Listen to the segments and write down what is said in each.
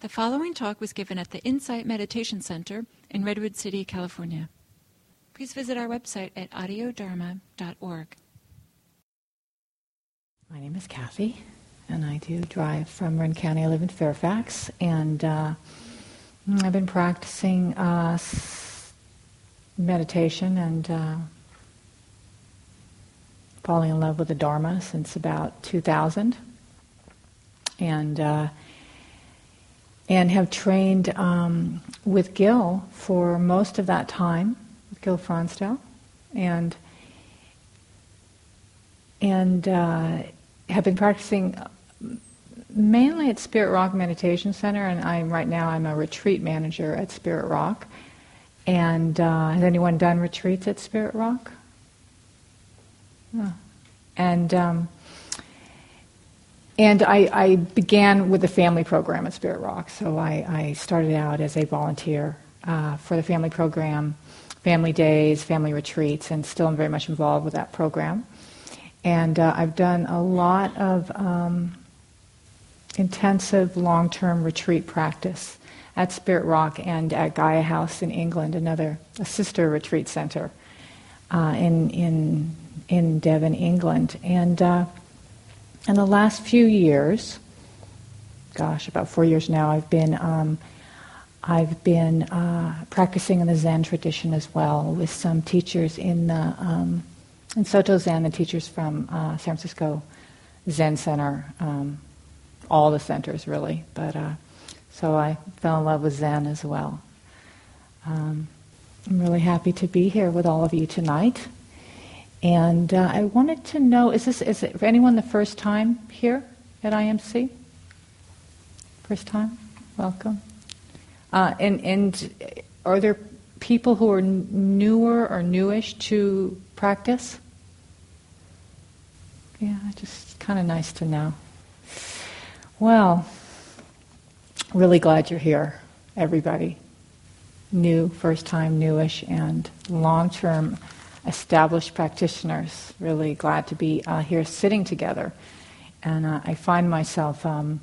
The following talk was given at the Insight Meditation Center in Redwood City, California. Please visit our website at audiodharma.org. My name is Kathy, and I do drive from Marin County. I live in Fairfax, and uh, I've been practicing uh, meditation and uh, falling in love with the Dharma since about 2000. And uh, and have trained um, with Gil for most of that time, with Gil Fronsdal, and and uh, have been practicing mainly at Spirit Rock Meditation Center, and I'm right now I'm a retreat manager at Spirit Rock. And uh, has anyone done retreats at Spirit Rock? And um, and I, I, began with the family program at Spirit Rock. So I, I started out as a volunteer uh, for the family program, family days, family retreats, and still am very much involved with that program. And uh, I've done a lot of um, intensive long term retreat practice at Spirit Rock and at Gaia House in England, another a sister retreat center uh, in, in, in Devon, England. And uh, in the last few years, gosh, about four years now, I've been um, I've been uh, practicing in the Zen tradition as well with some teachers in the um, in Soto Zen, the teachers from uh, San Francisco Zen Center, um, all the centers really. But uh, so I fell in love with Zen as well. Um, I'm really happy to be here with all of you tonight. And uh, I wanted to know is this is it for anyone the first time here at IMC? First time? Welcome. Uh, and, and are there people who are newer or newish to practice? Yeah, just kind of nice to know. Well, really glad you're here, everybody. New, first time, newish, and long term established practitioners. Really glad to be uh, here sitting together. And uh, I find myself, um,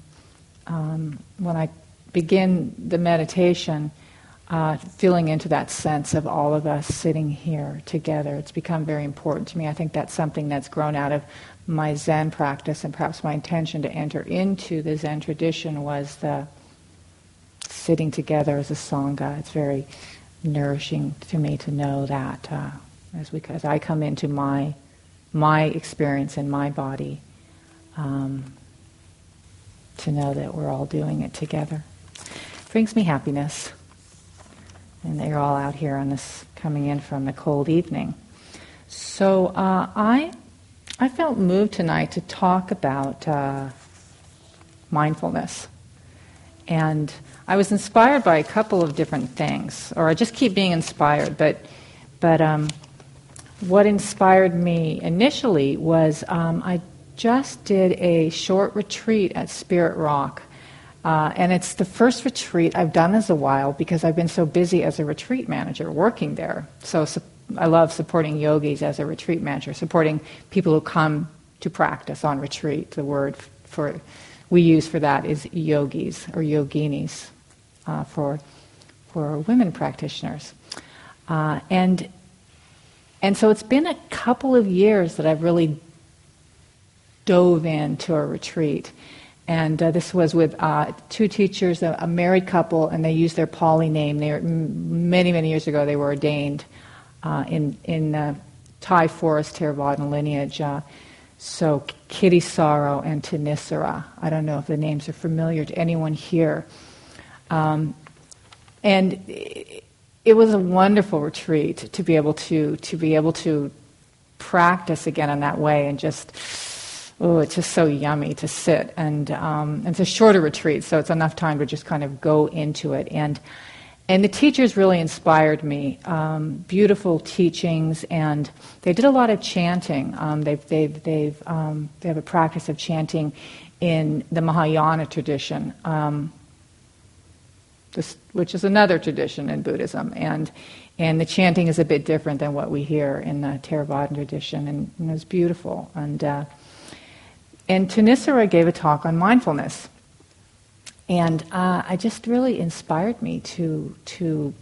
um, when I begin the meditation, uh, feeling into that sense of all of us sitting here together. It's become very important to me. I think that's something that's grown out of my Zen practice, and perhaps my intention to enter into the Zen tradition was the sitting together as a sangha. It's very nourishing to me to know that uh, as we as I come into my my experience in my body, um, to know that we're all doing it together It brings me happiness. And they're all out here on this coming in from the cold evening. So uh, I I felt moved tonight to talk about uh, mindfulness. And I was inspired by a couple of different things, or I just keep being inspired. But, but um, what inspired me initially was um, I just did a short retreat at Spirit Rock. Uh, and it's the first retreat I've done as a while because I've been so busy as a retreat manager working there. So, so I love supporting yogis as a retreat manager, supporting people who come to practice on retreat. The word for we use for that is yogis or yoginis uh, for for women practitioners. Uh, and and so it's been a couple of years that I've really dove into a retreat. And uh, this was with uh, two teachers, a, a, married couple, and they used their Pali name. They were, many, many years ago, they were ordained uh, in, in uh, Thai forest Theravada lineage. Uh, so Kittisaro and Thanissara. I don't know if the names are familiar to anyone here. Um, and it was a wonderful retreat to be able to to be able to practice again in that way and just oh it's just so yummy to sit. And um, it's a shorter retreat so it's enough time to just kind of go into it. And and the teachers really inspired me um, beautiful teachings and they did a lot of chanting. Um, they've, they've, they've, um, they have a practice of chanting in the mahayana tradition. Um, which is another tradition in Buddhism. And, and the chanting is a bit different than what we hear in the Theravada tradition, and, and it was beautiful. And, uh, and Thanissara gave a talk on mindfulness. and uh, I just really inspired me to to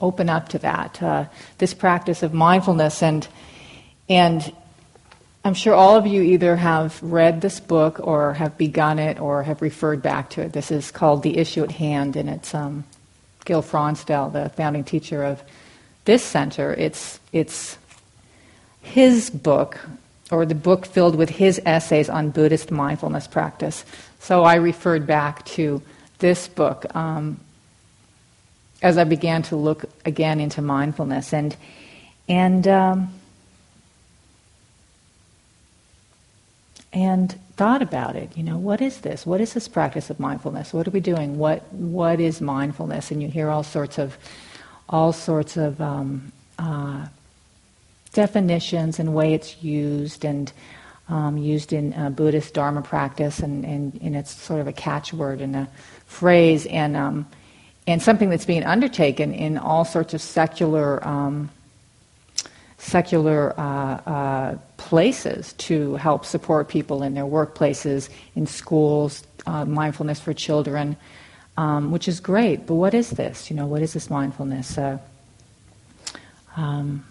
open up to that uh, this practice of mindfulness and and I'm sure all of you either have read this book or have begun it or have referred back to it. This is called The Issue at Hand, and it's um, Gil Fronsdal, the founding teacher of this center. It's it's his book or the book filled with his essays on Buddhist mindfulness practice. So I referred back to this book um, as I began to look again into mindfulness and and um, and thought about it. You know, what is this? What is this practice of mindfulness? What are we doing? What what is mindfulness? And you hear all sorts of all sorts of um, uh, definitions and way it's used and um, used in uh, Buddhist Dharma practice, and, and, and, it's sort of a catchword and a phrase, and um, and something that's being undertaken in all sorts of secular um, secular uh, uh, places to help support people in their workplaces, in schools, uh, mindfulness for children, um, which is great. But what is this? You know, what is this mindfulness? Uh, um,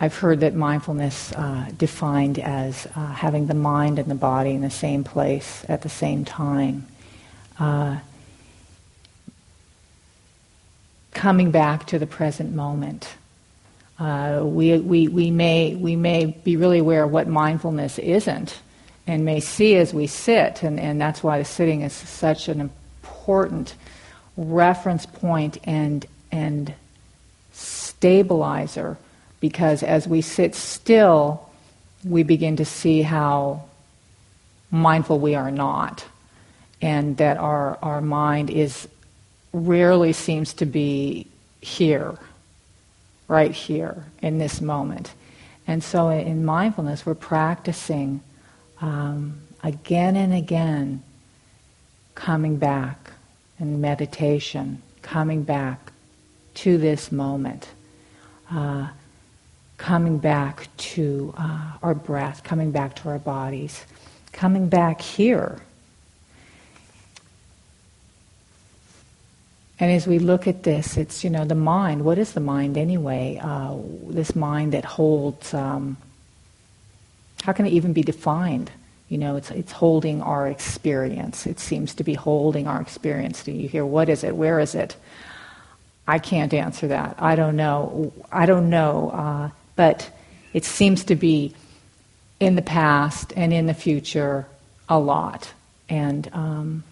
I've heard that mindfulness uh, defined as uh, having the mind and the body in the same place at the same time. Uh, coming back to the present moment. Uh, we, we, we, may, we may be really aware of what mindfulness isn't and may see as we sit, and, and that's why the sitting is such an important reference point and, and stabilizer because as we sit still, we begin to see how mindful we are not, and that our, our mind is rarely seems to be here, right here, in this moment. And so in mindfulness, we're practicing um, again and again coming back in meditation, coming back to this moment. Uh, coming back to uh, our breath, coming back to our bodies, coming back here. And as we look at this, it's, you know, the mind. What is the mind anyway? Uh, this mind that holds, um, how can it even be defined? You know, it's, it's holding our experience. It seems to be holding our experience. Do you hear, what is it? Where is it? I can't answer that. I don't know. I don't know. Uh, but it seems to be in the past and in the future a lot and um,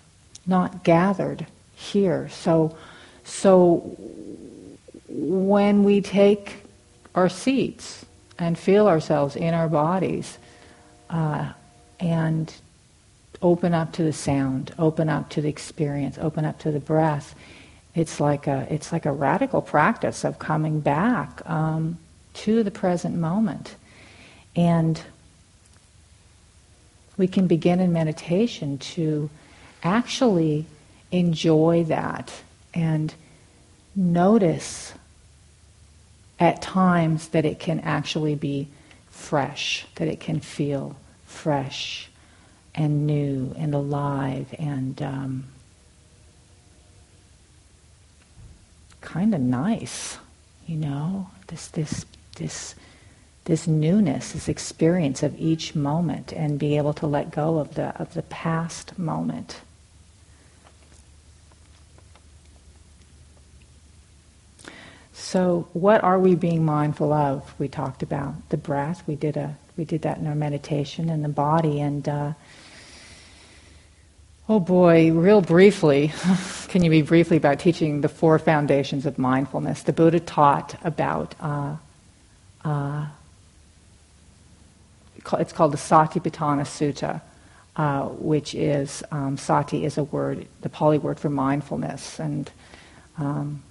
not gathered here. So, so when we take our seats and feel ourselves in our bodies uh, and open up to the sound, open up to the experience, open up to the breath, it's like a it's like a radical practice of coming back. Um, to the present moment. And we can begin in meditation to actually enjoy that and notice at times that it can actually be fresh, that it can feel fresh and new and alive and um, kind of nice, you know, this this this this newness, this experience of each moment, and be able to let go of the of the past moment. So, what are we being mindful of? We talked about the breath. We did a we did that in our meditation, and the body, and uh, oh boy, real briefly, can you be briefly about teaching the four foundations of mindfulness? The Buddha taught about. Uh, uh, it's called the Satipatthana Sutta, uh, which is um, sati is a word, the Pali word for mindfulness. And um,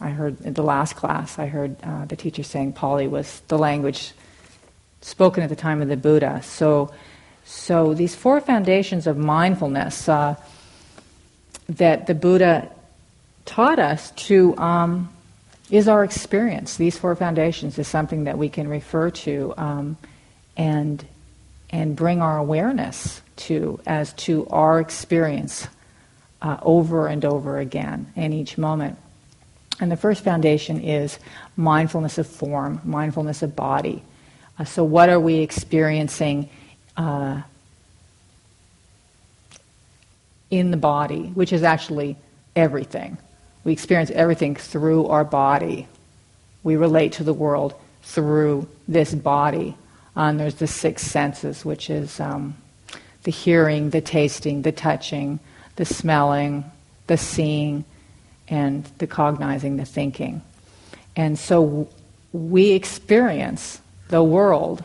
I heard in the last class, I heard uh, the teacher saying Pali was the language spoken at the time of the Buddha. So, so these four foundations of mindfulness uh, that the Buddha taught us to um, is our experience. These four foundations is something that we can refer to um, and and bring our awareness to as to our experience uh, over and over again in each moment. And the first foundation is mindfulness of form, mindfulness of body. Uh, so, what are we experiencing uh, in the body, which is actually everything? We experience everything through our body. We relate to the world through this body. Uh, and there's the six senses, which is um, the hearing, the tasting, the touching, the smelling, the seeing, and the cognizing, the thinking. And so we experience the world,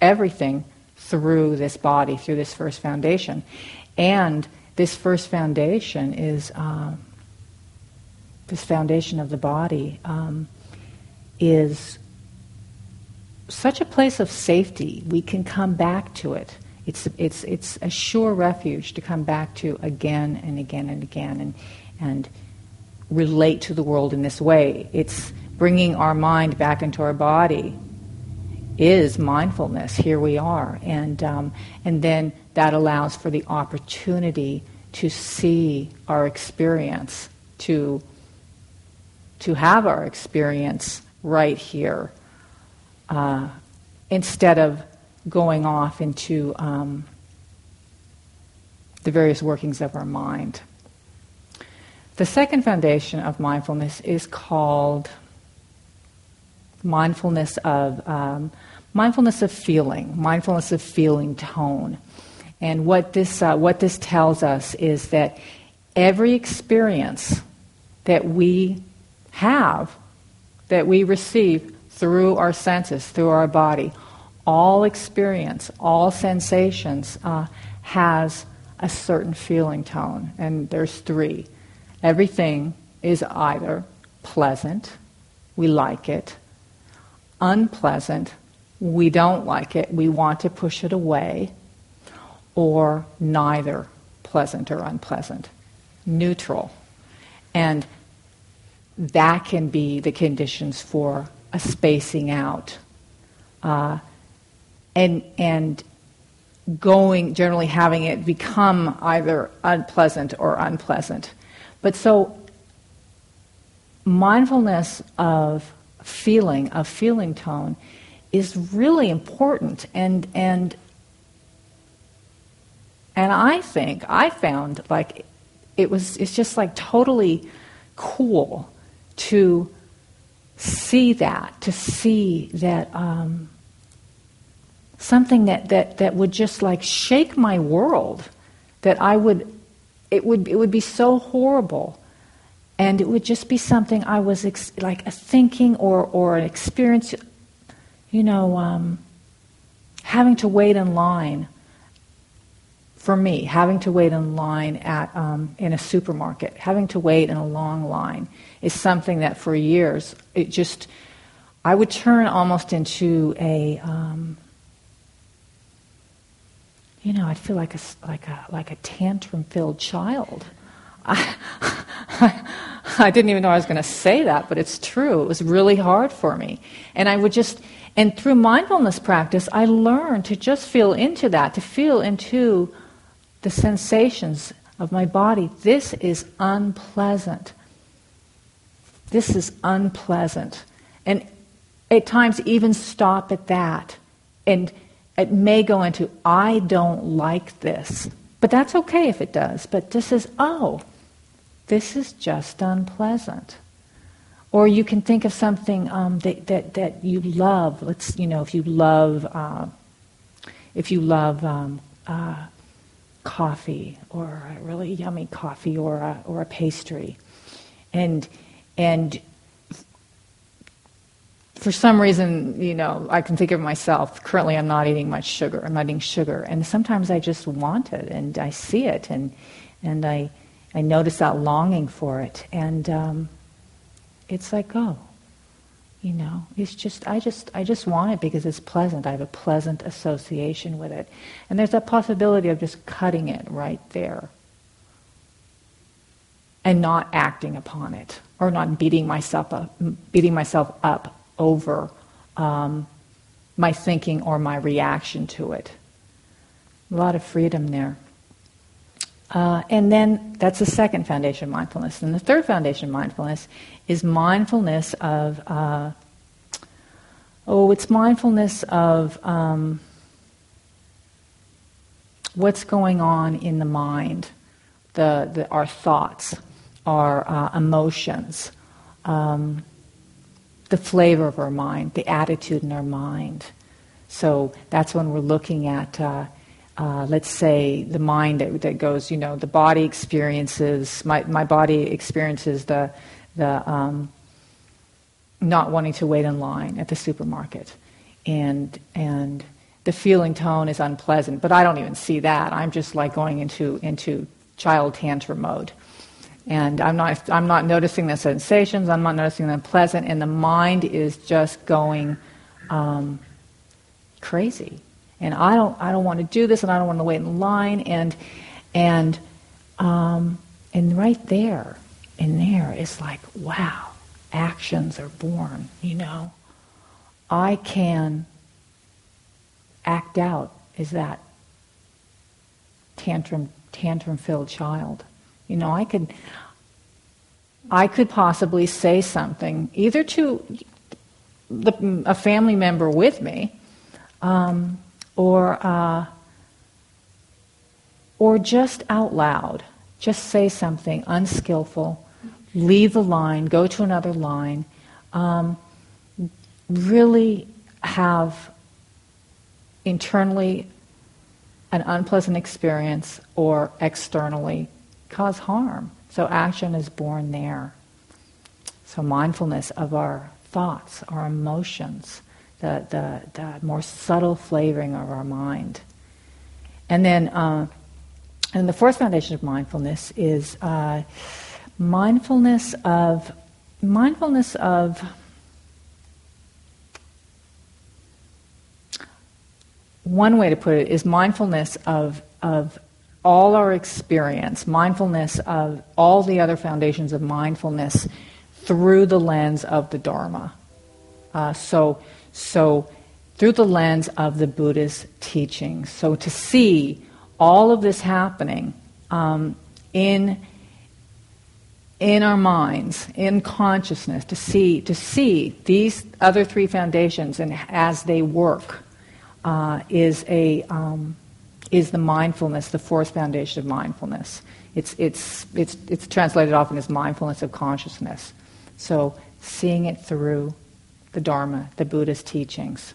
everything, through this body, through this first foundation. And this first foundation is uh, this foundation of the body um, is such a place of safety. We can come back to it. It's, it's, it's a sure refuge to come back to again and again and again and, and relate to the world in this way. It's bringing our mind back into our body is mindfulness. Here we are. And, um, and then that allows for the opportunity to see our experience, to, to have our experience right here, uh, instead of going off into um, the various workings of our mind. The second foundation of mindfulness is called mindfulness of um, mindfulness of feeling, mindfulness of feeling tone. And what this uh, what this tells us is that every experience that we have, that we receive through our senses, through our body, all experience, all sensations uh, has a certain feeling tone, and there's three. Everything is either pleasant, we like it, unpleasant, we don't like it, we want to push it away, or neither pleasant or unpleasant, neutral. And that can be the conditions for a spacing out. Uh, and, and going, generally having it become either unpleasant or unpleasant. But so, mindfulness of feeling, of feeling tone, is really important. And, and, and I think, I found like it was, it's just like totally cool to see that, to see that. Um, something that, that, that would just like shake my world, that I would, it would, it would be so horrible. And it would just be something I was ex- like a thinking or, or an experience, you know, um, having to wait in line for me, having to wait in line at um, in a supermarket, having to wait in a long line is something that for years it just I would turn almost into a um, you know, I'd feel like a, like a, like a tantrum-filled child. I, I didn't even know I was going to say that, but it's true. It was really hard for me. And I would just, and through mindfulness practice, I learned to just feel into that, to feel into the sensations of my body. This is unpleasant. This is unpleasant. And at times, even stop at that and it may go into, I don't like this. But that's okay if it does. But this is, oh, this is just unpleasant. Or you can think of something um, that, that, that you love. Let's, you know, if you love, uh, if you love um, uh, coffee or a really yummy coffee or a, or a pastry. And, and for some reason, you know, I can think of myself. Currently, I'm not eating much sugar. I'm not eating sugar, and sometimes I just want it, and I see it, and and I I notice that longing for it, and um, it's like, oh, you know, it's just I just I just want it because it's pleasant. I have a pleasant association with it, and there's that possibility of just cutting it right there, and not acting upon it, or not beating myself up, beating myself up over um, my thinking or my reaction to it. A lot of freedom there. Uh, and then that's the second foundation of mindfulness. And the third foundation of mindfulness is mindfulness of, uh, oh, it's mindfulness of um, what's going on in the mind, the, the our thoughts, our uh, emotions, um, the flavor of our mind, the attitude in our mind. So that's when we're looking at, uh, uh, let's say, the mind that, that, goes, you know, the body experiences, my, my body experiences the, the um, not wanting to wait in line at the supermarket. And, and the feeling tone is unpleasant, but I don't even see that. I'm just like going into, into child tantrum mode. And I'm not, I'm not noticing the sensations, I'm not noticing them pleasant, and the mind is just going, um, crazy. And I don't, I don't want to do this, and I don't want to wait in line. And, and, um, and right there, in there, it's like, wow, actions are born. You know, I can act out as that tantrum, tantrum-filled child. You know, I could, I could possibly say something either to the, a family member with me um, or, uh, or just out loud. Just say something unskillful, leave the line, go to another line. Um, really have internally an unpleasant experience or externally cause harm. So action is born there. So mindfulness of our thoughts, our emotions, the, the, the more subtle flavoring of our mind. And then, uh, and the fourth foundation of mindfulness is uh, mindfulness of mindfulness of one way to put it is mindfulness of of all our experience, mindfulness of all the other foundations of mindfulness through the lens of the Dharma. Uh, so so, through the lens of the Buddha's teachings. So, to see all of this happening um, in in our minds, in consciousness, to see to see these other three foundations and as they work uh, is a um, is the mindfulness, the fourth foundation of mindfulness. It's it's it's it's translated often as mindfulness of consciousness. So seeing it through the Dharma, the Buddha's teachings.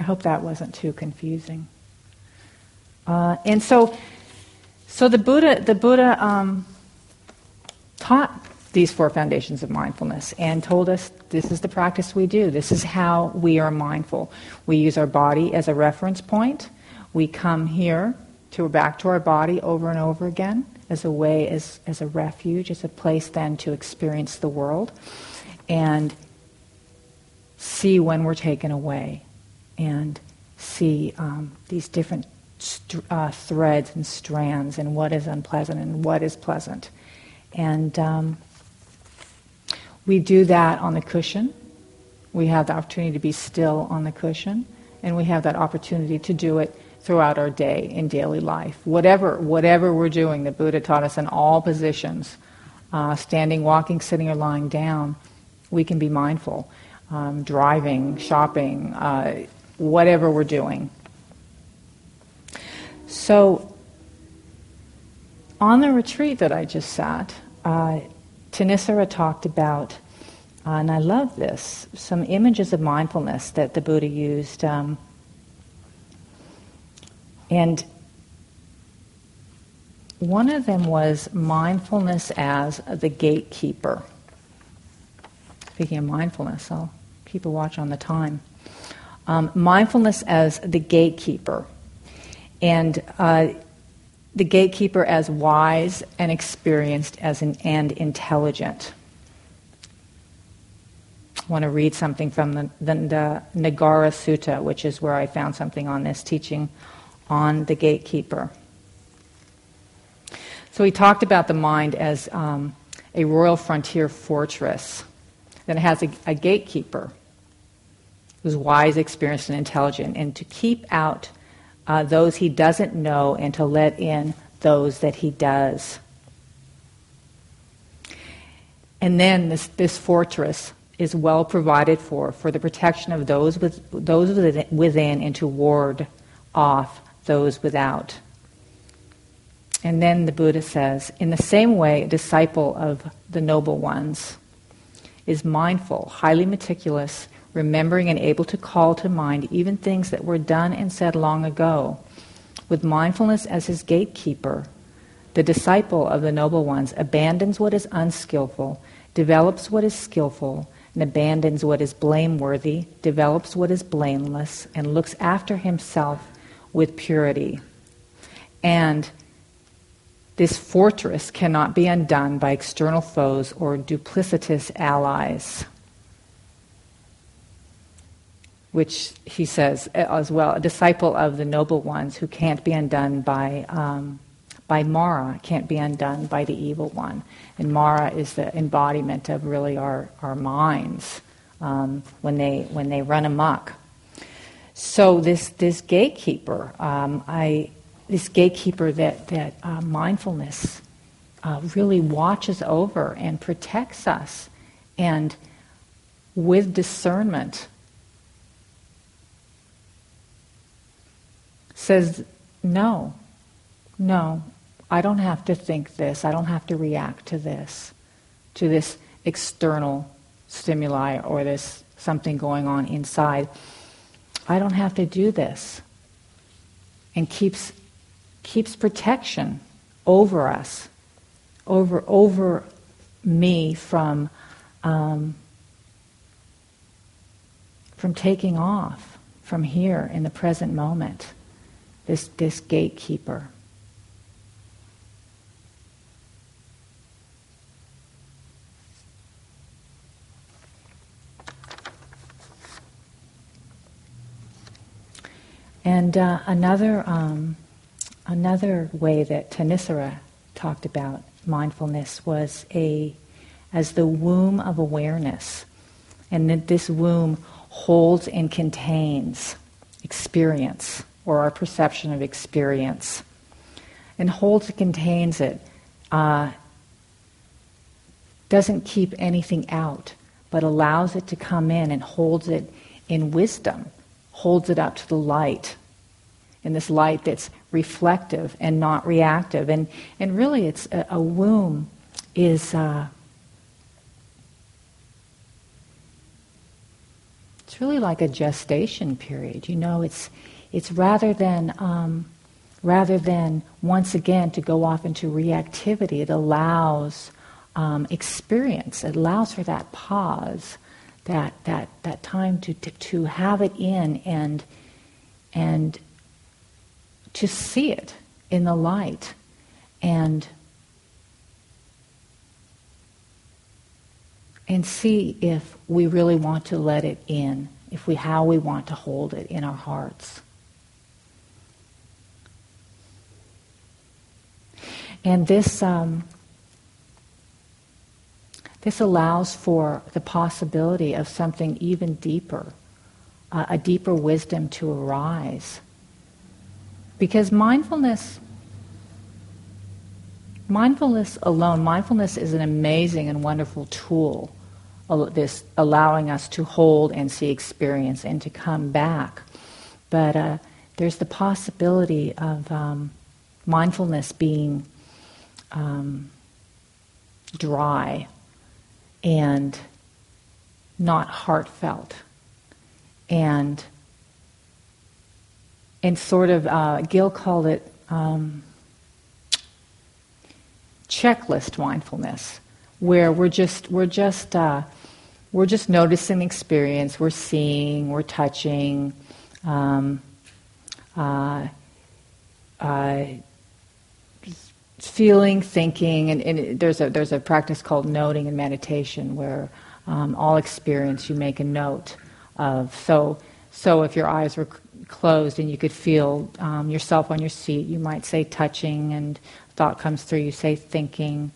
I hope that wasn't too confusing. Uh, and so, so the Buddha, the Buddha um, taught these four foundations of mindfulness and told us this is the practice we do. This is how we are mindful. We use our body as a reference point. We come here to back to our body over and over again as a way, as, as a refuge, as a place then to experience the world. And see when we're taken away and see um, these different st- uh, threads and strands and what is unpleasant and what is pleasant. And um, we do that on the cushion. We have the opportunity to be still on the cushion, and we have that opportunity to do it throughout our day in daily life. Whatever, whatever we're doing, the Buddha taught us in all positions, uh, standing, walking, sitting, or lying down, we can be mindful um, driving, shopping, uh, whatever we're doing. So, on the retreat that I just sat, uh, Thanissara talked about, uh, and I love this, some images of mindfulness that the Buddha used. Um, and one of them was mindfulness as the gatekeeper. Speaking of mindfulness, I'll keep a watch on the time. Um, mindfulness as the gatekeeper, and uh, the gatekeeper as wise and experienced as an, and intelligent. I want to read something from the, the, the Nagara Sutta, which is where I found something on this teaching on the gatekeeper. So he talked about the mind as um, a royal frontier fortress. that has a, a gatekeeper who's wise, experienced, and intelligent, and to keep out uh, those he doesn't know and to let in those that he does. And then this, this fortress is well provided for, for the protection of those, with, those within and to ward off those without. And then the Buddha says, in the same way, a disciple of the noble ones is mindful, highly meticulous, remembering and able to call to mind even things that were done and said long ago. With mindfulness as his gatekeeper, the disciple of the noble ones abandons what is unskillful, develops what is skillful, and abandons what is blameworthy, develops what is blameless, and looks after himself with purity. And this fortress cannot be undone by external foes or duplicitous allies. Which he says as well, a disciple of the noble ones who can't be undone by, um, by Mara, can't be undone by the evil one. And Mara is the embodiment of really our, our minds um, when, they, when they run amok. So this, this gatekeeper, um, I, this gatekeeper that, that uh, mindfulness uh, really watches over and protects us. And with discernment, says, no, no, I don't have to think this. I don't have to react to this, to this external stimuli or this something going on inside. I don't have to do this. And keeps keeps protection over us, over, over me from, um, from taking off from here in the present moment, this, this gatekeeper. And uh, another um, Another way that Thanissara talked about mindfulness was a as the womb of awareness, and that this womb holds and contains experience or our perception of experience, and holds and contains it. Uh, doesn't keep anything out, but allows it to come in and holds it in wisdom, holds it up to the light, in this light that's reflective and not reactive. And, and really, it's a, a womb is. Uh, it's really like a gestation period. You know, it's, it's rather than, um, rather than once again to go off into reactivity, it allows um, experience. It allows for that pause, that, that, that time to, to, to have it in and, and to see it in the light and and see if we really want to let it in, if we how we want to hold it in our hearts. And this um, this allows for the possibility of something even deeper, uh, a deeper wisdom to arise. Because mindfulness, mindfulness alone, mindfulness is an amazing and wonderful tool. This allowing us to hold and see experience and to come back. But uh, there's the possibility of um, mindfulness being um, dry and not heartfelt. And and sort of, uh, Gil called it um, checklist mindfulness, where we're just we're just uh, we're just noticing experience, we're seeing, we're touching, um, uh, uh, feeling, thinking, and, and, there's a there's a practice called noting in meditation where um, all experience you make a note of. So so if your eyes were closed and you could feel um, yourself on your seat, you might say touching, and thought comes through, you say thinking.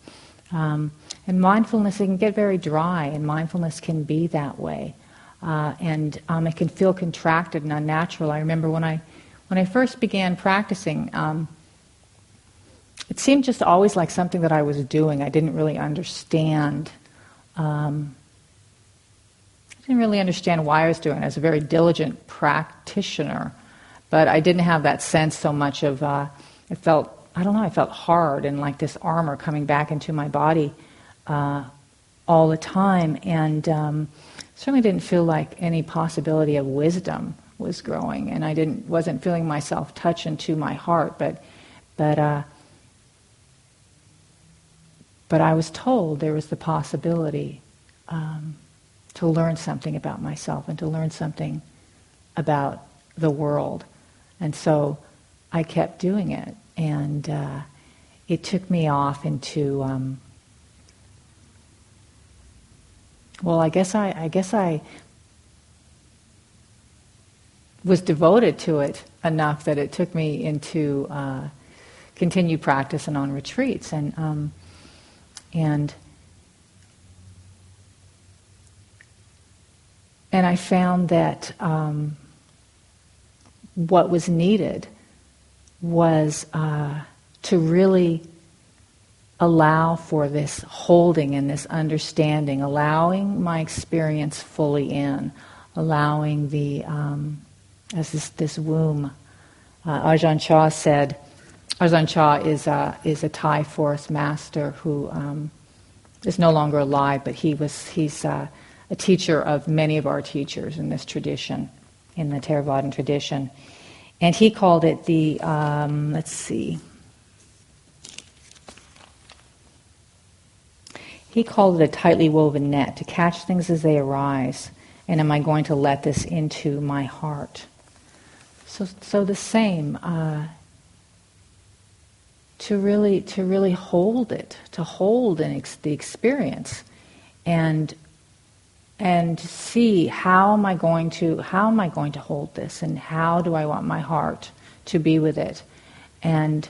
Um, and mindfulness, it can get very dry, and mindfulness can be that way. Uh, and um, it can feel contracted and unnatural. I remember when I, when I first began practicing, um, it seemed just always like something that I was doing. I didn't really understand. Um, I didn't really understand why I was doing it. I was a very diligent practitioner, but I didn't have that sense so much of. Uh, it felt I don't know. I felt hard and like this armor coming back into my body uh, all the time, and um, certainly didn't feel like any possibility of wisdom was growing, and I didn't wasn't feeling myself touch into my heart, but but uh, but I was told there was the possibility um, to learn something about myself and to learn something about the world, and so I kept doing it, and uh, it took me off into um, well, I guess I, I guess I was devoted to it enough that it took me into uh, continued practice and on retreats. And um, and and I found that um, what was needed was uh, to really allow for this holding and this understanding, allowing my experience fully in, allowing the um, as this, this womb. Uh, Ajahn Chah said, Ajahn Chah is a, is a Thai forest master who um, is no longer alive, but he was he's uh, a teacher of many of our teachers in this tradition, in the Theravadan tradition, and he called it the um, let's see. He called it a tightly woven net to catch things as they arise. And am I going to let this into my heart? So, so the same. Uh, to really, to really hold it, to hold an ex- the experience, and and see how am I going to how am I going to hold this, and how do I want my heart to be with it, and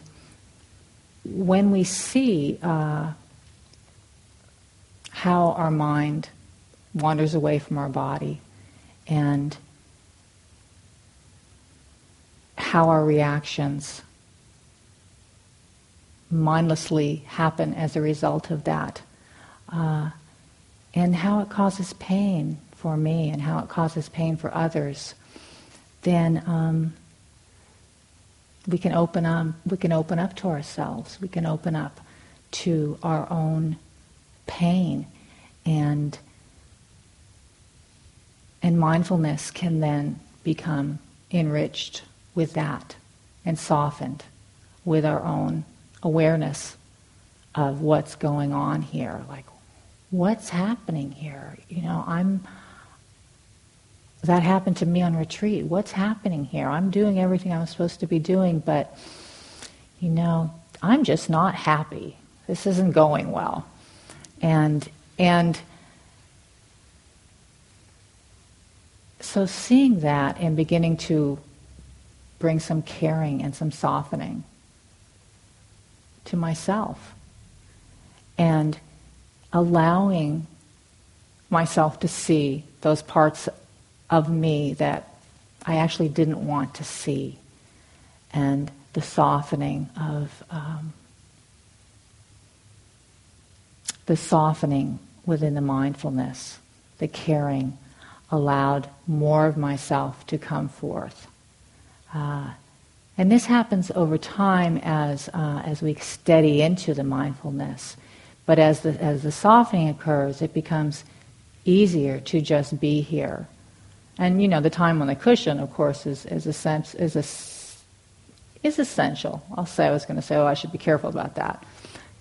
when we see. Uh, how our mind wanders away from our body and how our reactions mindlessly happen as a result of that. Uh, and how it causes pain for me and how it causes pain for others, then um, we can open up. We can open up to ourselves. We can open up to our own pain and and mindfulness can then become enriched with that and softened with our own awareness of what's going on here. Like what's happening here? You know i'm that happened to me on retreat. What's happening here? I'm doing everything i'm supposed to be doing but you know i'm just not happy. This isn't going well. And, and so seeing that and beginning to bring some caring and some softening to myself and allowing myself to see those parts of me that I actually didn't want to see and the softening of um, the softening within the mindfulness, the caring, allowed more of myself to come forth. Uh, and this happens over time as, uh, as we steady into the mindfulness. But as the, as the softening occurs, it becomes easier to just be here. And you know, the time on the cushion, of course, is, is, a sense, is, a, is essential. I'll say, I was going to say, oh, I should be careful about that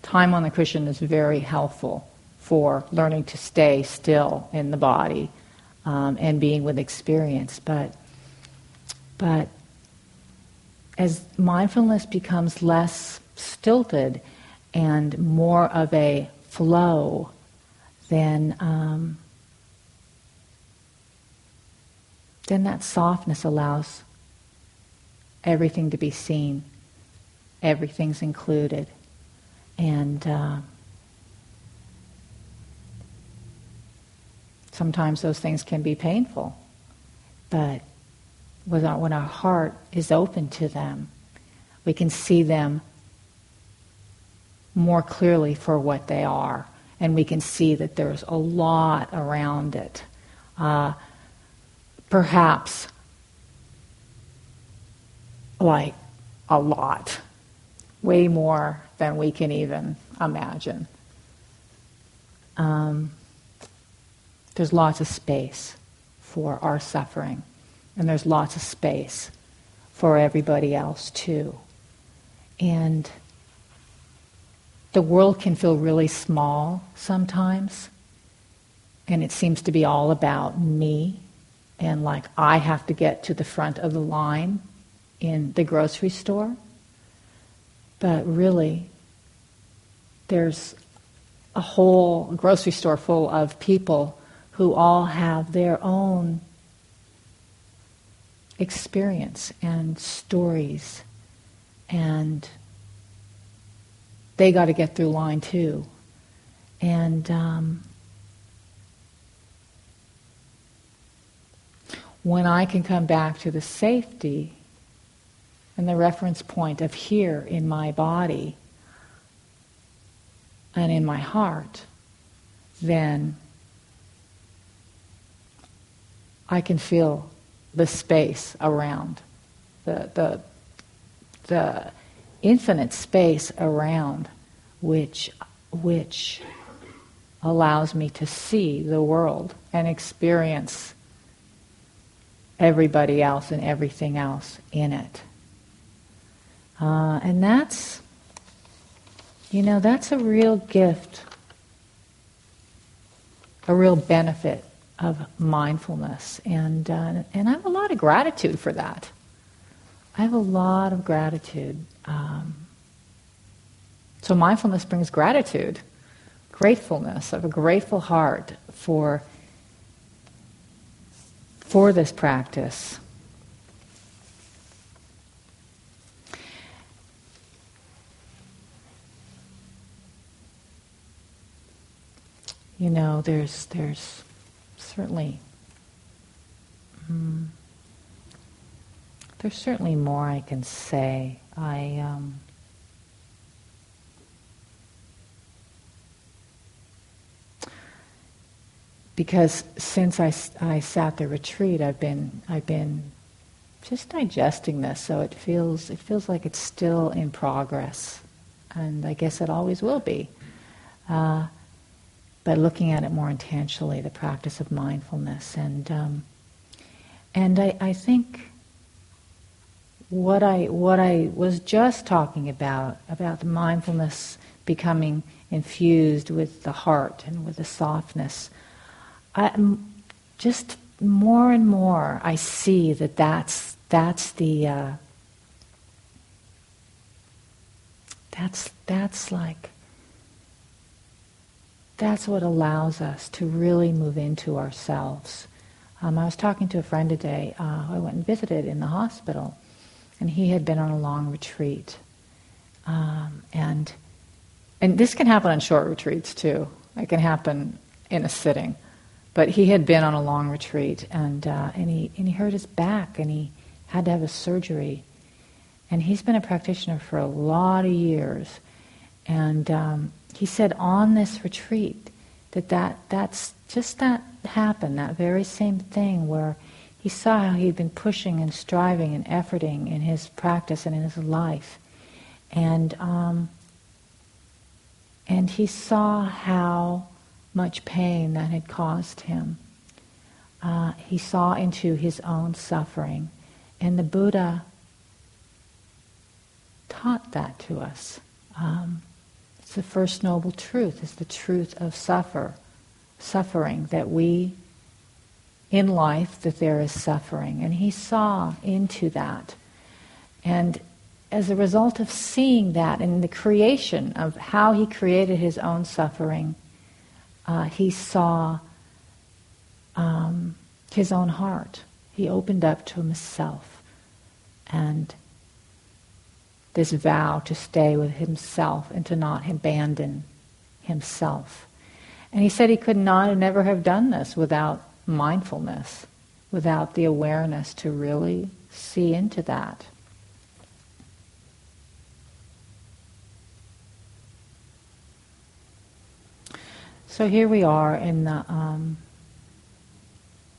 time on the cushion is very helpful for learning to stay still in the body um, and being with experience. But, but as mindfulness becomes less stilted and more of a flow, then um, then that softness allows everything to be seen. Everything's included. And uh, sometimes those things can be painful, but when our, heart is open to them, we can see them more clearly for what they are. And we can see that there's a lot around it. Uh, perhaps like a lot, way more than we can even imagine. Um, there's lots of space for our suffering, and there's lots of space for everybody else too. And the world can feel really small sometimes, and it seems to be all about me, and like I have to get to the front of the line in the grocery store. But really, there's a whole grocery store full of people who all have their own experience and stories. And they got to get through line too and um, when i can come back to the safety and the reference point of here in my body and in my heart, then I can feel the space around, the, the, the infinite space around which, which allows me to see the world and experience everybody else and everything else in it. Uh, and that's, you know, that's a real gift, a real benefit of mindfulness. And, uh, and I have a lot of gratitude for that. I have a lot of gratitude. Um, so mindfulness brings gratitude, gratefulness of a grateful heart for, for this practice. you know, there's there's certainly um, there's certainly more I can say. I um, because since I, I sat the retreat, I've been I've been just digesting this, so it feels it feels like it's still in progress, and I guess it always will be. Uh, by looking at it more intentionally, the practice of mindfulness. And, um, and I, I think what I, what I was just talking about, about the mindfulness becoming infused with the heart and with the softness, I, just more and more I see that that's, that's the, uh, that's, that's like that's what allows us to really move into ourselves. Um, I was talking to a friend today uh, I went and visited in the hospital, and he had been on a long retreat. Um, and, and this can happen on short retreats too. It can happen in a sitting. But he had been on a long retreat, and, uh, and, he, and he hurt his back, and he had to have a surgery. And he's been a practitioner for a lot of years. And um, he said on this retreat that, that that's just that happened, that very same thing where he saw how he'd been pushing and striving and efforting in his practice and in his life. And, um, and he saw how much pain that had caused him. Uh, he saw into his own suffering. And the Buddha taught that to us. Um, the first noble truth, is the truth of suffer, suffering, that we, in life, that there is suffering. And he saw into that. And as a result of seeing that and the creation of how he created his own suffering, uh, he saw um, his own heart. He opened up to himself and this vow to stay with himself and to not abandon himself. And he said he could not and never have done this without mindfulness, without the awareness to really see into that. So here we are in the um,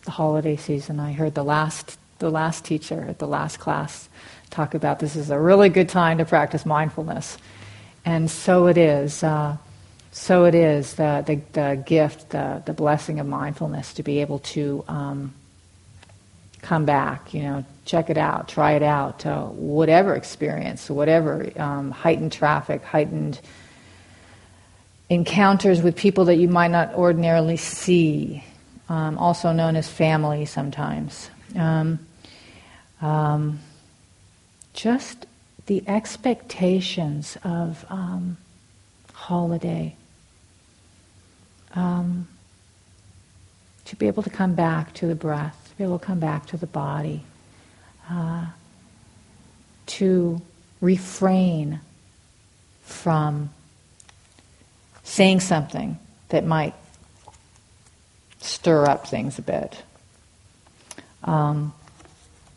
the holiday season. I heard the last the last teacher at the last class talk about this is a really good time to practice mindfulness, and so it is. Uh, so it is the, the, the, gift, the, the blessing of mindfulness to be able to um, come back, you know, check it out, try it out, uh, whatever experience, whatever um, heightened traffic, heightened encounters with people that you might not ordinarily see, um, also known as family sometimes. Um, um just the expectations of um, holiday. Um, to be able to come back to the breath, to be able to come back to the body, uh, to refrain from saying something that might stir up things a bit. Um,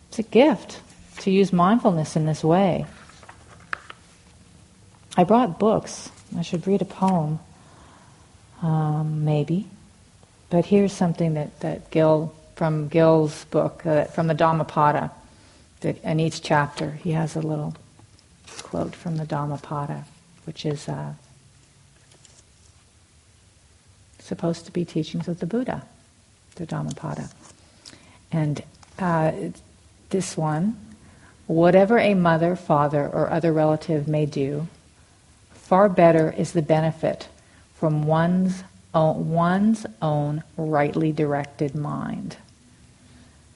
it's a gift to use mindfulness in this way. I brought books. I should read a poem, um, maybe. But here's something that, that Gil, from Gil's book, uh, from the Dhammapada, that in each chapter he has a little quote from the Dhammapada, which is uh, supposed to be teachings of the Buddha, the Dhammapada. And uh, this one, whatever a mother, father, or other relative may do, far better is the benefit from one's own, one's own rightly directed mind.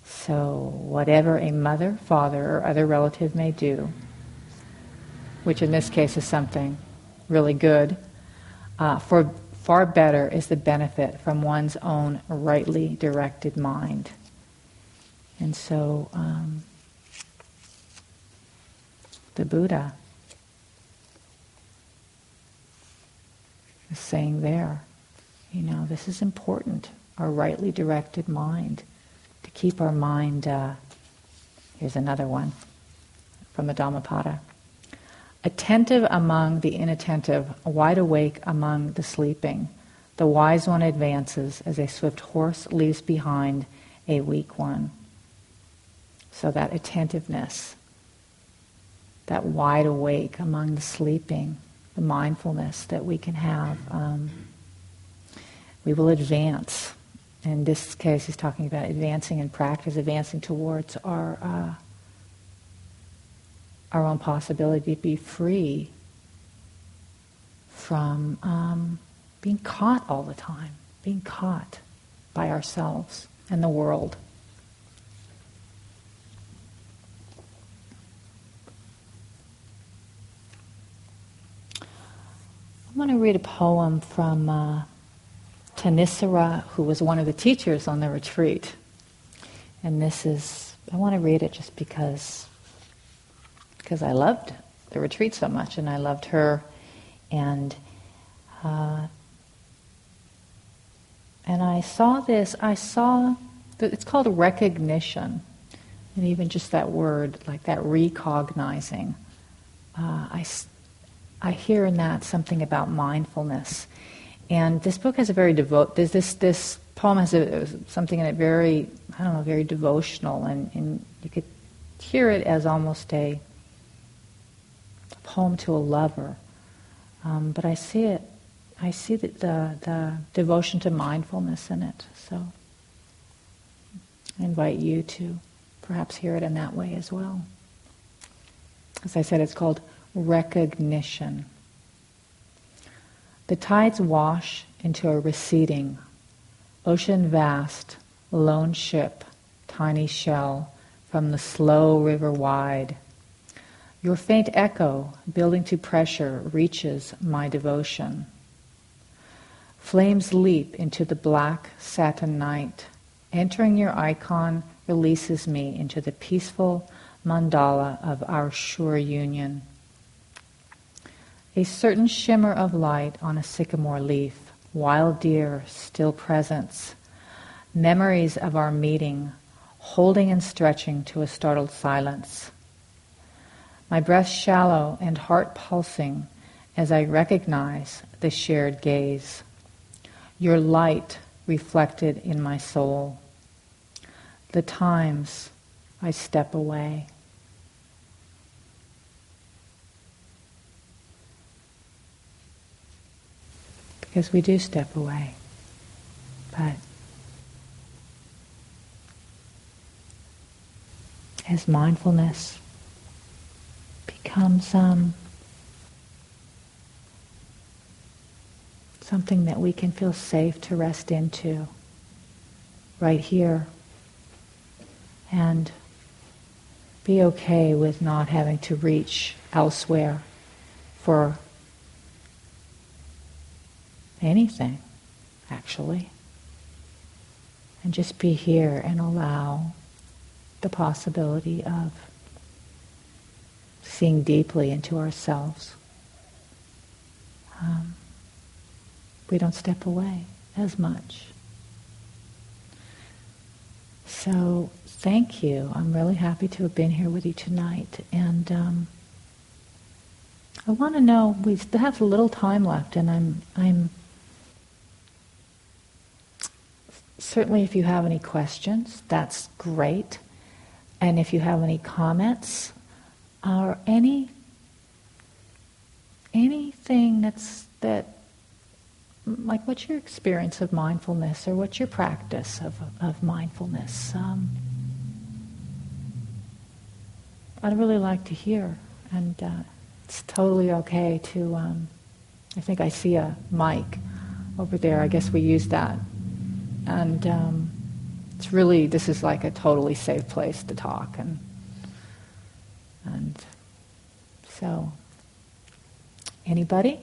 So, whatever a mother, father, or other relative may do, which in this case is something really good, uh, for Far better is the benefit from one's own rightly directed mind. And so um, the Buddha is saying there, you know, this is important, our rightly directed mind, to keep our mind. Uh, here's another one from the Dhammapada attentive among the inattentive, wide awake among the sleeping. The wise one advances as a swift horse leaves behind a weak one. So that attentiveness, that wide awake among the sleeping, the mindfulness that we can have, um, we will advance. In this case, he's talking about advancing in practice, advancing towards our uh, our own possibility to be free from um, being caught all the time, being caught by ourselves and the world. I'm going to read a poem from uh, Thanissara, who was one of the teachers on the retreat. And this is, I want to read it just because because I loved the retreat so much and I loved her and uh, and I saw this I saw that it's called recognition and even just that word like that recognizing uh, I, I hear in that something about mindfulness and this book has a very devote this this, this poem has a, something in it very I don't know very devotional and, and you could hear it as almost a poem to a lover. Um, but I see it, I see the, the, the devotion to mindfulness in it. So I invite you to perhaps hear it in that way as well. As I said, it's called recognition. The tides wash into a receding, ocean vast, lone ship, tiny shell, from the slow river wide, your faint echo, building to pressure, reaches my devotion. Flames leap into the black satin night. Entering your icon releases me into the peaceful mandala of our sure union. A certain shimmer of light on a sycamore leaf, wild deer, still presence, memories of our meeting, holding and stretching to a startled silence. My breath shallow and heart pulsing as I recognize the shared gaze. Your light reflected in my soul. The times I step away. Because we do step away. But as mindfulness becomes um, something that we can feel safe to rest into right here and be okay with not having to reach elsewhere for anything, actually. And just be here and allow the possibility of seeing deeply into ourselves. Um, we don't step away as much. So thank you. I'm really happy to have been here with you tonight. And um, I want to know, we have a little time left, and I'm, I'm certainly if you have any questions, that's great. And if you have any comments or any anything that's that like what's your experience of mindfulness or what's your practice of, of mindfulness um, i'd really like to hear and uh, it's totally okay to um, i think i see a mic over there i guess we use that and um, it's really this is like a totally safe place to talk and and so anybody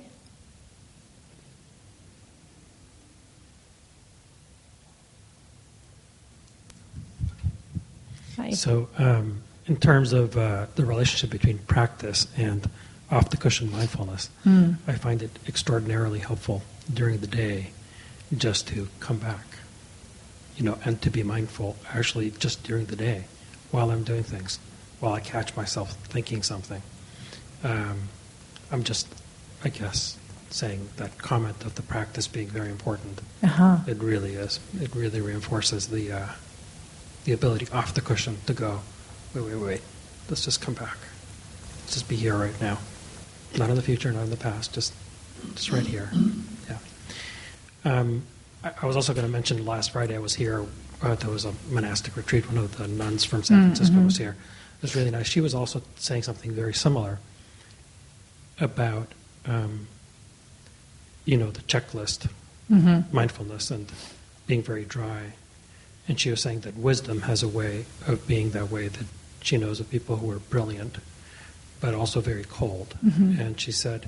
Hi. So um, in terms of uh, the relationship between practice and off the cushion mindfulness mm. i find it extraordinarily helpful during the day just to come back you know, and to be mindful actually just during the day while I'm doing things, while I catch myself thinking something. Um, I'm just, I guess, saying that comment of the practice being very important. Uh-huh. It really is. It really reinforces the uh, the ability off the cushion to go. Wait, wait, wait. Let's just come back. Let's just be here right now. Not in the future, not in the past. Just, just right here. Yeah. Um, I was also going to mention last Friday I was here. Uh, there was a monastic retreat. One of the nuns from San Francisco mm-hmm. was here. It was really nice. She was also saying something very similar about, um, you know, the checklist, mm-hmm. mindfulness, and being very dry. And she was saying that wisdom has a way of being that way. That she knows of people who are brilliant, but also very cold. Mm-hmm. And she said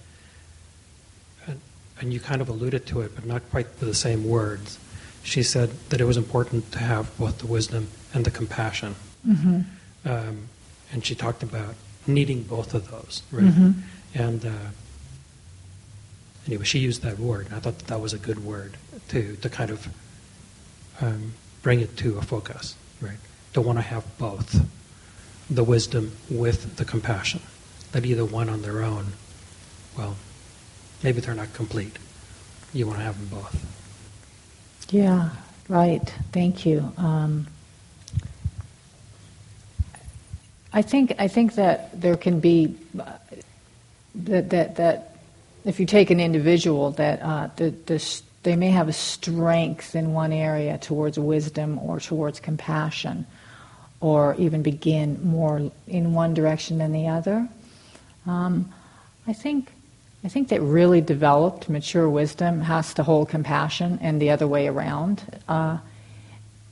and you kind of alluded to it, but not quite the same words. She said that it was important to have both the wisdom and the compassion. Mm-hmm. Um, and she talked about needing both of those, right? Mm-hmm. And uh, anyway, she used that word. I thought that, that was a good word to, to kind of um, bring it to a focus, right? To want to have both the wisdom with the compassion. That either one on their own, well, maybe they're not complete. You want to have them both. Yeah, right. Thank you. Um, I think I think that there can be uh, that that that if you take an individual that uh, the, the, they may have a strength in one area towards wisdom or towards compassion, or even begin more in one direction than the other. Um, I think I think that really developed, mature wisdom has to hold compassion and the other way around. Uh,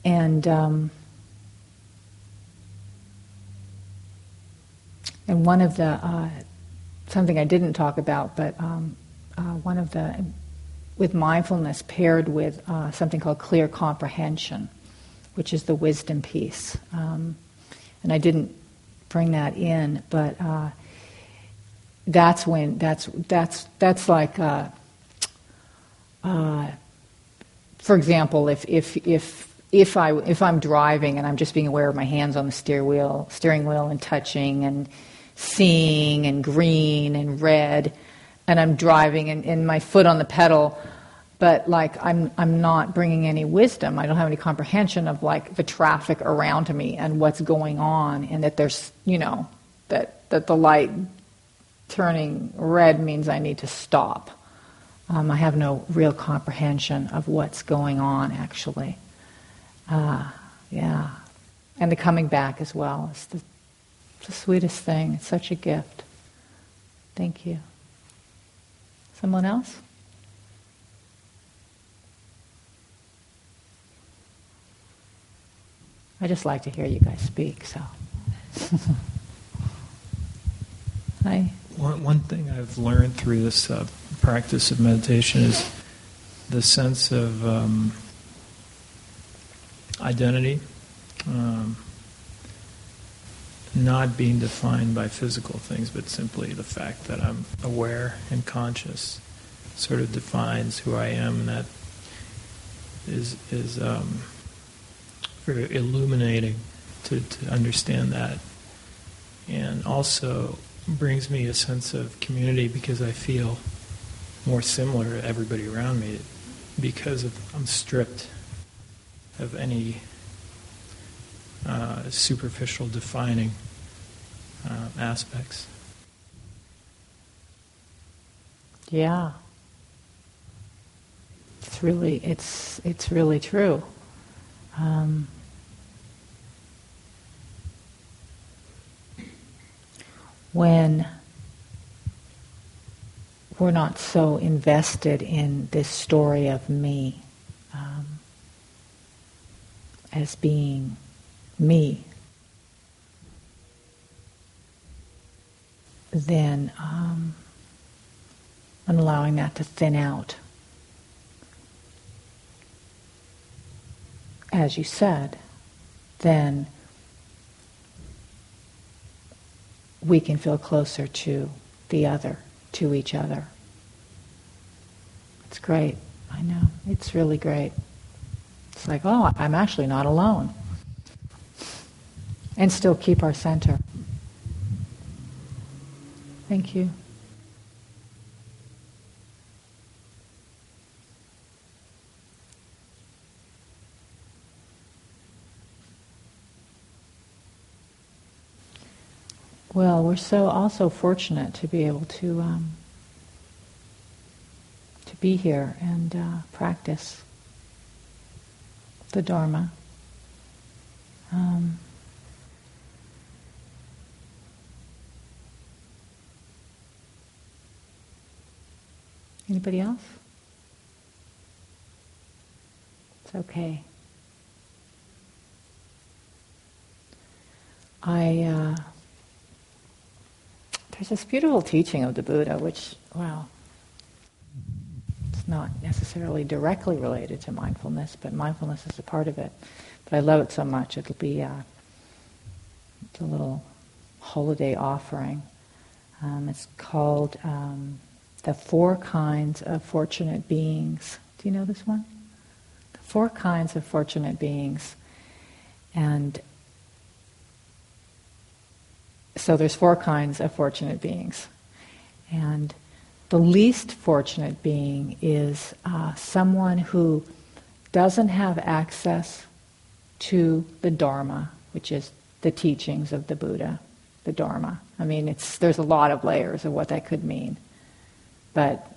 and um, and one of the uh, something I didn't talk about, but um, uh, one of the with mindfulness paired with uh, something called clear comprehension, which is the wisdom piece. Um, and I didn't bring that in, but uh, that's when that's that's that's like uh, uh, for example if if if if I if I'm driving and I'm just being aware of my hands on the steering wheel, steering wheel, and touching and seeing and green and red, and I'm driving and, and my foot on the pedal, but like I'm I'm not bringing any wisdom. I don't have any comprehension of like the traffic around me and what's going on, and that there's you know that that the light turning red means I need to stop. Um, I have no real comprehension of what's going on actually. Ah, yeah. And the coming back as well is the, the sweetest thing. It's such a gift. Thank you. Someone else? I just like to hear you guys speak, so. Hi. One, one thing I've learned through this uh, practice of meditation is the sense of um, identity um, not being defined by physical things, but simply the fact that I'm aware and conscious sort of defines who I am, and that is is um, very illuminating to, to understand that, and also brings me a sense of community because I feel more similar to everybody around me because of I'm stripped of any uh, superficial defining uh, aspects. Yeah. It's really it's it's really true. Um, when we're not so invested in this story of me um, as being me, then um, and allowing that to thin out. As you said, then we can feel closer to the other, to each other. It's great. I know. It's really great. It's like, oh, I'm actually not alone. And still keep our center. Thank you. Well, we're so also fortunate to be able to um, to be here and uh, practice the Dharma. Um, anybody else? It's okay. I. Uh, there's this beautiful teaching of the Buddha, which, well, it's not necessarily directly related to mindfulness, but mindfulness is a part of it. But I love it so much. It'll be uh, a little holiday offering. Um, it's called um, The Four Kinds of Fortunate Beings. Do you know this one? The Four Kinds of Fortunate Beings. And so there's four kinds of fortunate beings. And the least fortunate being is uh, someone who doesn't have access to the Dharma, which is the teachings of the Buddha, the Dharma. I mean, it's, there's a lot of layers of what that could mean. But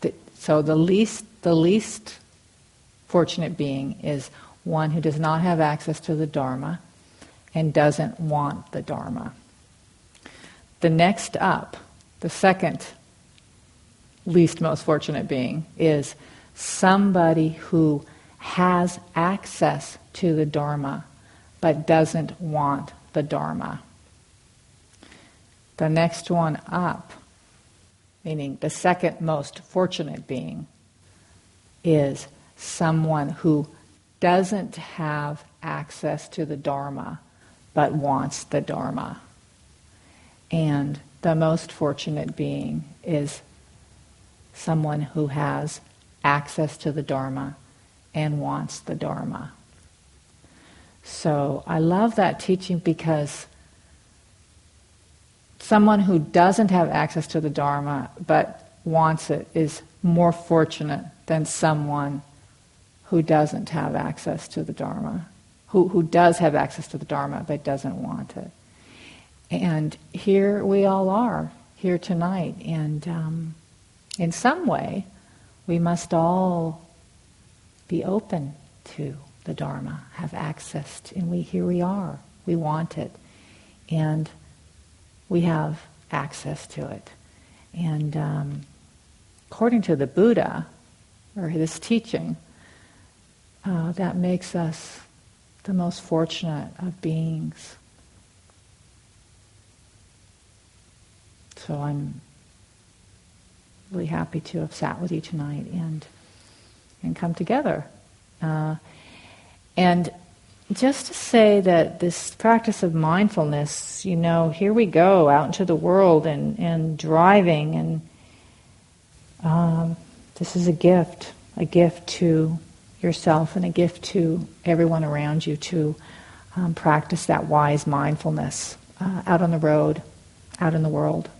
the, so the least, the least fortunate being is one who does not have access to the Dharma and doesn't want the Dharma. The next up, the second least most fortunate being, is somebody who has access to the Dharma but doesn't want the Dharma. The next one up, meaning the second most fortunate being, is someone who doesn't have access to the Dharma but wants the Dharma. And the most fortunate being is someone who has access to the Dharma and wants the Dharma. So I love that teaching because someone who doesn't have access to the Dharma but wants it is more fortunate than someone who doesn't have access to the Dharma, who, who does have access to the Dharma but doesn't want it. And here we all are, here tonight. And um, in some way, we must all be open to the Dharma, have access to, and we here we are. We want it. And we have access to it. And um, according to the Buddha, or this teaching, uh, that makes us the most fortunate of beings. So I'm really happy to have sat with you tonight and and come together. Uh, and just to say that this practice of mindfulness, you know, here we go out into the world and, and driving, and um, this is a gift, a gift to yourself and a gift to everyone around you to um, practice that wise mindfulness uh, out on the road, out in the world.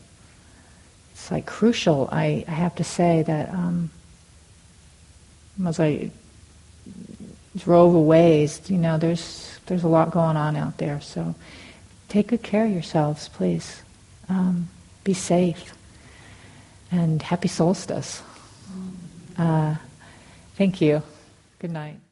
It's like crucial, I, I have to say, that um, as I drove a ways, you know, there's there's a lot going on out there. So take good care of yourselves, please. Um, be safe. And happy solstice. Uh, thank you. Good night.